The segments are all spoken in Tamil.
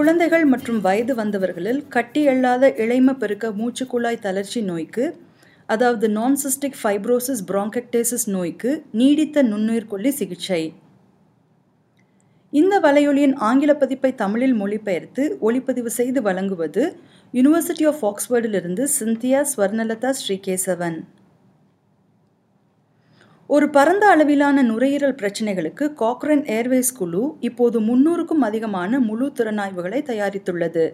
குழந்தைகள் மற்றும் வயது வந்தவர்களில் கட்டியல்லாத இளைம பெருக்க மூச்சுக்குழாய் தளர்ச்சி நோய்க்கு அதாவது நான்சிஸ்டிக் ஃபைப்ரோசிஸ் பிராங்கக்டேசிஸ் நோய்க்கு நீடித்த நுண்ணுயிர்கொல்லி சிகிச்சை. இந்த வலையொலியின் ஆங்கில பதிப்பை தமிழில் மொழிபெயர்த்து ஒளிப்பதிவு செய்து வழங்குவது யுனிவர்சிட்டி ஆஃப் ஆக்ஸ்போர்டிலிருந்து சிந்தியா ஸ்வர்ணலதா ஸ்ரீகேசவன். ஒரு பரந்த அளவிலான நுரையீரல் பிரச்சினைகளுக்கு காக்ரன் ஏர்வேஸ் குழு இப்போது முன்னூறுக்கும் அதிகமான முழு திறனாய்வுகளை தயாரித்துள்ளது.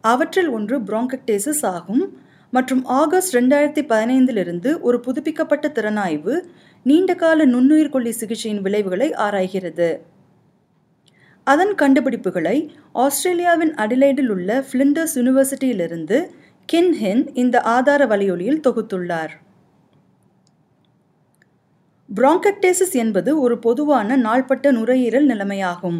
அவற்றில் ஒன்று பிராங்கக்டேசிஸ் ஆகும். மற்றும் ஆகஸ்ட் ரெண்டாயிரத்தி பதினைந்திலிருந்து ஒரு புதுப்பிக்கப்பட்ட திறனாய்வு நீண்டகால நுண்ணுயிர்கொல்லி சிகிச்சையின் விளைவுகளை ஆராய்கிறது. அதன் கண்டுபிடிப்புகளை ஆஸ்திரேலியாவின் அடிலைடில் உள்ள ஃபிளிண்டர்ஸ் யூனிவர்சிட்டியிலிருந்து கின் ஹென் இந்த ஆதார வலையொலியில் தொகுத்துள்ளார். புராங்கக்டேசிஸ் என்பது ஒரு பொதுவான நாள்பட்ட நுரையீரல் நிலைமையாகும்.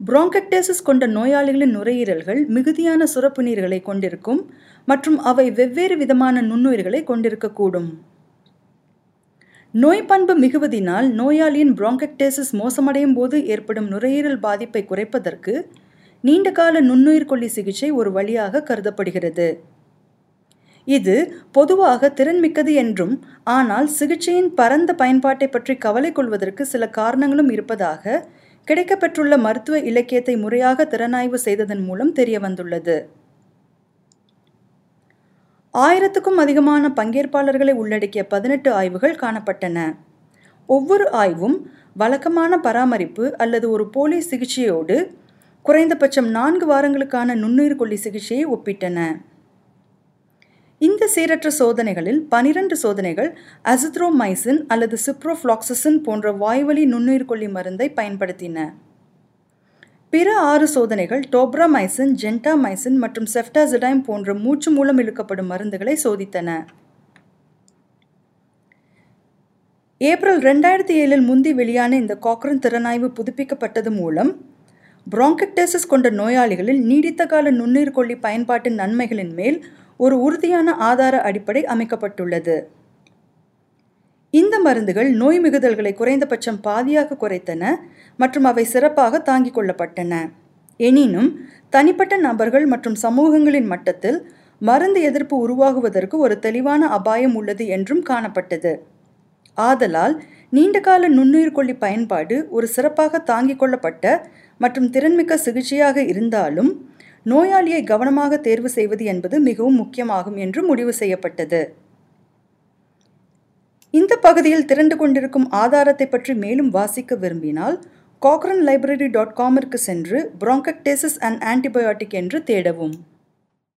புராங்கக்டேசிஸ் கொண்ட நோயாளிகளின் நுரையீரல்கள் மிகுதியான சுரப்பு நீர்களை கொண்டிருக்கும் மற்றும் அவை வெவ்வேறு விதமான நுண்ணுயிர்களை கொண்டிருக்கக்கூடும். நோய் பண்பு மிகுவதினால் நோயாளியின் புராங்கக்டேசிஸ் மோசமடையும் போது ஏற்படும் நுரையீரல் பாதிப்பை குறைப்பதற்கு நீண்டகால நுண்ணுயிர்கொல்லி சிகிச்சை ஒரு வழியாக கருதப்படுகிறது. இது பொதுவாக திறன்மிக்கது என்றும் ஆனால் சிகிச்சையின் பரந்த பயன்பாட்டை பற்றி கவலை கொள்வதற்கு சில காரணங்களும் இருப்பதாக கிடைக்கப்பெற்றுள்ள மருத்துவ இலக்கியத்தை முறையாக திறனாய்வு செய்ததன் மூலம் தெரிய வந்துள்ளது ஆயிரத்துக்கும் அதிகமான பங்கேற்பாளர்களை உள்ளடக்கிய பதினெட்டு ஆய்வுகள் காணப்பட்டன. ஒவ்வொரு ஆய்வும் வழக்கமான பராமரிப்பு அல்லது ஒரு போலி சிகிச்சையோடு குறைந்தபட்சம் நான்கு வாரங்களுக்கான நுண்ணுயிர்கொல்லி சிகிச்சையை ஒப்பிட்டன. இந்த சீரற்ற சோதனைகளில் பனிரெண்டு சோதனைகள் அசித்ரோமைசின் அல்லது சிப்ரோஃப்ளாக்சசின் போன்ற வாய்வழி நுண்ணுயிர்கொல்லி மருந்தை பயன்படுத்தின. பிற ஆறு சோதனைகள் டோப்ராமைசின் ஜென்டாமைசின் மற்றும் செஃப்டாசிடைம் போன்ற மூச்சு மூலம் இழுக்கப்படும் மருந்துகளை சோதித்தன. ஏப்ரல் ரெண்டாயிரத்தி ஏழில் முந்தி வெளியான இந்த காக்ரன் திறனாய்வு புதுப்பிக்கப்பட்டது மூலம் பிராங்கக்டேசிஸ் கொண்ட நோயாளிகளில் நீடித்த கால நுண்ணுயிர்கொல்லி பயன்பாட்டின் நன்மைகளின் மேல் ஒரு உறுதியான ஆதார அடிப்படை அமைக்கப்பட்டுள்ளது. இந்த மருந்துகள் நோய் மிகுதல்களை குறைந்தபட்சம் பாதியாக குறைத்தன மற்றும் அவை சிறப்பாக தாங்கிக் கொள்ளப்பட்டன. எனினும் தனிப்பட்ட நபர்கள் மற்றும் சமூகங்களின் மட்டத்தில் மருந்து எதிர்ப்பு உருவாகுவதற்கு ஒரு தெளிவான அபாயம் உள்ளது என்றும் காணப்பட்டது. ஆதலால் நீண்டகால நுண்ணுயிர்கொல்லி பயன்பாடு ஒரு சிறப்பாக தாங்கிக் கொள்ளப்பட்ட மற்றும் திறன்மிக்க சிகிச்சையாக இருந்தாலும் நோயாளியை கவனமாக தேர்வு செய்வது என்பது மிகவும் முக்கியமாகும் என்று முடிவு செய்யப்பட்டது. இந்த பகுதியில் திரண்டு கொண்டிருக்கும் ஆதாரத்தை பற்றி மேலும் வாசிக்க விரும்பினால் காக்ரன் லைப்ரரி டாட் காமிற்கு சென்று பிராங்கக்டேசிஸ் அண்ட் ஆன்டிபயோட்டிக் என்று தேடவும்.